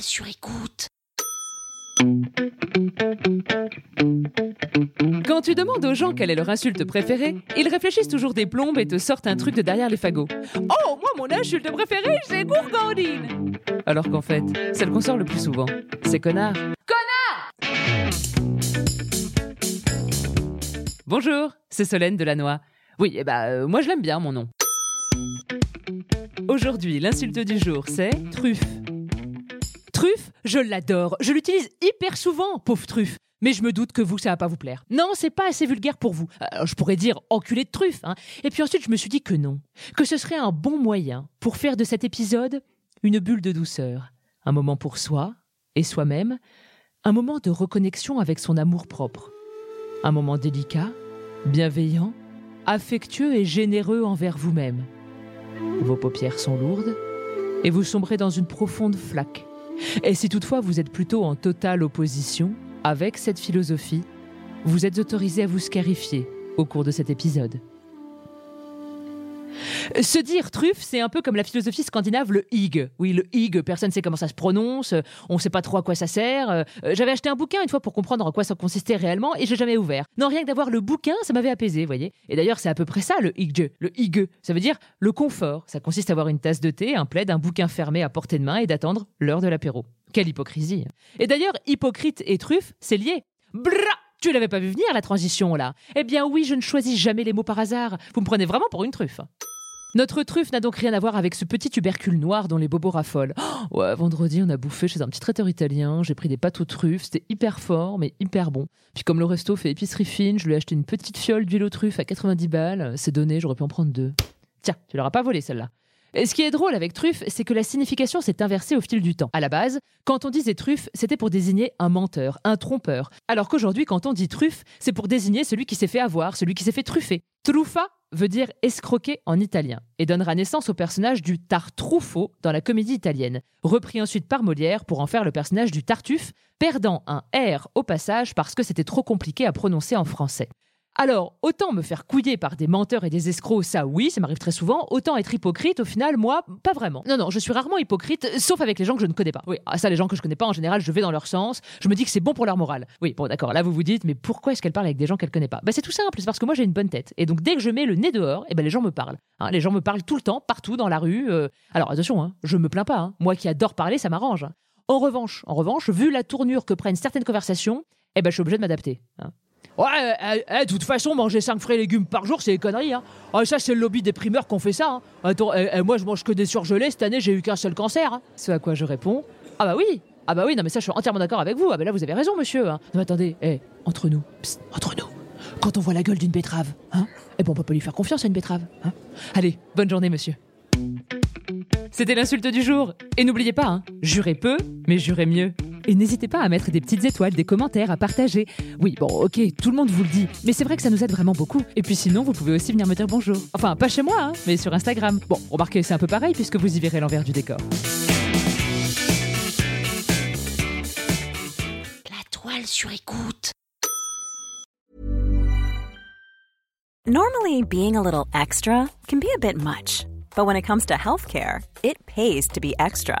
Sur écoute. Quand tu demandes aux gens quelle est leur insulte préférée, ils réfléchissent toujours des plombes et te sortent un truc de derrière les fagots. Oh, moi, mon insulte préférée, c'est gourgandine Alors qu'en fait, celle qu'on sort le plus souvent, c'est connard. Connard Bonjour, c'est Solène Delannoy. Oui, eh bah, euh, moi je l'aime bien, mon nom. Aujourd'hui, l'insulte du jour, c'est truffe. Truffe, je l'adore. Je l'utilise hyper souvent, pauvre truffe. Mais je me doute que vous, ça va pas vous plaire. Non, c'est pas assez vulgaire pour vous. Je pourrais dire enculé de truffe. Hein. Et puis ensuite, je me suis dit que non. Que ce serait un bon moyen pour faire de cet épisode une bulle de douceur. Un moment pour soi et soi-même. Un moment de reconnexion avec son amour propre. Un moment délicat, bienveillant, affectueux et généreux envers vous-même. Vos paupières sont lourdes et vous sombrez dans une profonde flaque. Et si toutefois vous êtes plutôt en totale opposition avec cette philosophie, vous êtes autorisé à vous scarifier au cours de cet épisode. Se dire truffe, c'est un peu comme la philosophie scandinave, le hig. Oui, le hig, personne ne sait comment ça se prononce, euh, on ne sait pas trop à quoi ça sert. Euh, J'avais acheté un bouquin une fois pour comprendre en quoi ça consistait réellement et j'ai jamais ouvert. Non, rien que d'avoir le bouquin, ça m'avait apaisé, voyez. Et d'ailleurs, c'est à peu près ça, le hig. Le hig, ça veut dire le confort. Ça consiste à avoir une tasse de thé, un plaid, un bouquin fermé à portée de main et d'attendre l'heure de l'apéro. Quelle hypocrisie. Et d'ailleurs, hypocrite et truffe, c'est lié. Bra tu l'avais pas vu venir, la transition, là Eh bien oui, je ne choisis jamais les mots par hasard. Vous me prenez vraiment pour une truffe. Notre truffe n'a donc rien à voir avec ce petit tubercule noir dont les bobos raffolent. Oh, vendredi, on a bouffé chez un petit traiteur italien, j'ai pris des pâtes aux truffes, c'était hyper fort, mais hyper bon. Puis comme le resto fait épicerie fine, je lui ai acheté une petite fiole d'huile aux truffes à 90 balles. C'est donné, j'aurais pu en prendre deux. Tiens, tu l'auras pas volé celle-là. Ce qui est drôle avec truffe, c'est que la signification s'est inversée au fil du temps. À la base, quand on disait truffe, c'était pour désigner un menteur, un trompeur. Alors qu'aujourd'hui, quand on dit truffe, c'est pour désigner celui qui s'est fait avoir, celui qui s'est fait truffer. Truffa veut dire escroquer en italien et donnera naissance au personnage du Tartruffo dans la comédie italienne, repris ensuite par Molière pour en faire le personnage du Tartuffe, perdant un R au passage parce que c'était trop compliqué à prononcer en français. Alors, autant me faire couiller par des menteurs et des escrocs, ça oui, ça m'arrive très souvent, autant être hypocrite, au final, moi, pas vraiment. Non, non, je suis rarement hypocrite, sauf avec les gens que je ne connais pas. Oui, ah, ça, les gens que je connais pas, en général, je vais dans leur sens, je me dis que c'est bon pour leur morale. Oui, bon, d'accord, là, vous vous dites, mais pourquoi est-ce qu'elle parle avec des gens qu'elle connaît pas? Bah, c'est tout simple, c'est parce que moi, j'ai une bonne tête. Et donc, dès que je mets le nez dehors, eh ben, les gens me parlent. Hein, les gens me parlent tout le temps, partout, dans la rue. euh. Alors, attention, hein, je me plains pas. hein. Moi qui adore parler, ça m'arrange. hein. En revanche, en revanche, vu la tournure que prennent certaines conversations, eh ben, je suis obligé de m'adapter. Ouais, euh, euh, de toute façon, manger 5 frais légumes par jour, c'est des conneries. Hein. Ah, ça, c'est le lobby des primeurs qu'on fait ça. hein. Attends, euh, euh, moi, je mange que des surgelés. Cette année, j'ai eu qu'un seul cancer. hein. Ce à quoi je réponds Ah, bah oui Ah, bah oui, non, mais ça, je suis entièrement d'accord avec vous. Ah, bah là, vous avez raison, monsieur. hein. Non, mais attendez, eh, entre nous, psst, entre nous, quand on voit la gueule d'une betterave, hein, eh ben, on peut pas lui faire confiance à une betterave. Hein. Allez, bonne journée, monsieur. C'était l'insulte du jour. Et n'oubliez pas, hein, jurez peu, mais jurez mieux. Et n'hésitez pas à mettre des petites étoiles, des commentaires, à partager. Oui, bon, ok, tout le monde vous le dit, mais c'est vrai que ça nous aide vraiment beaucoup. Et puis sinon, vous pouvez aussi venir me dire bonjour. Enfin, pas chez moi, hein, mais sur Instagram. Bon, remarquez, c'est un peu pareil puisque vous y verrez l'envers du décor. La toile sur écoute. Normally, being a little extra can be a bit much, but when it comes to healthcare, it pays to be extra.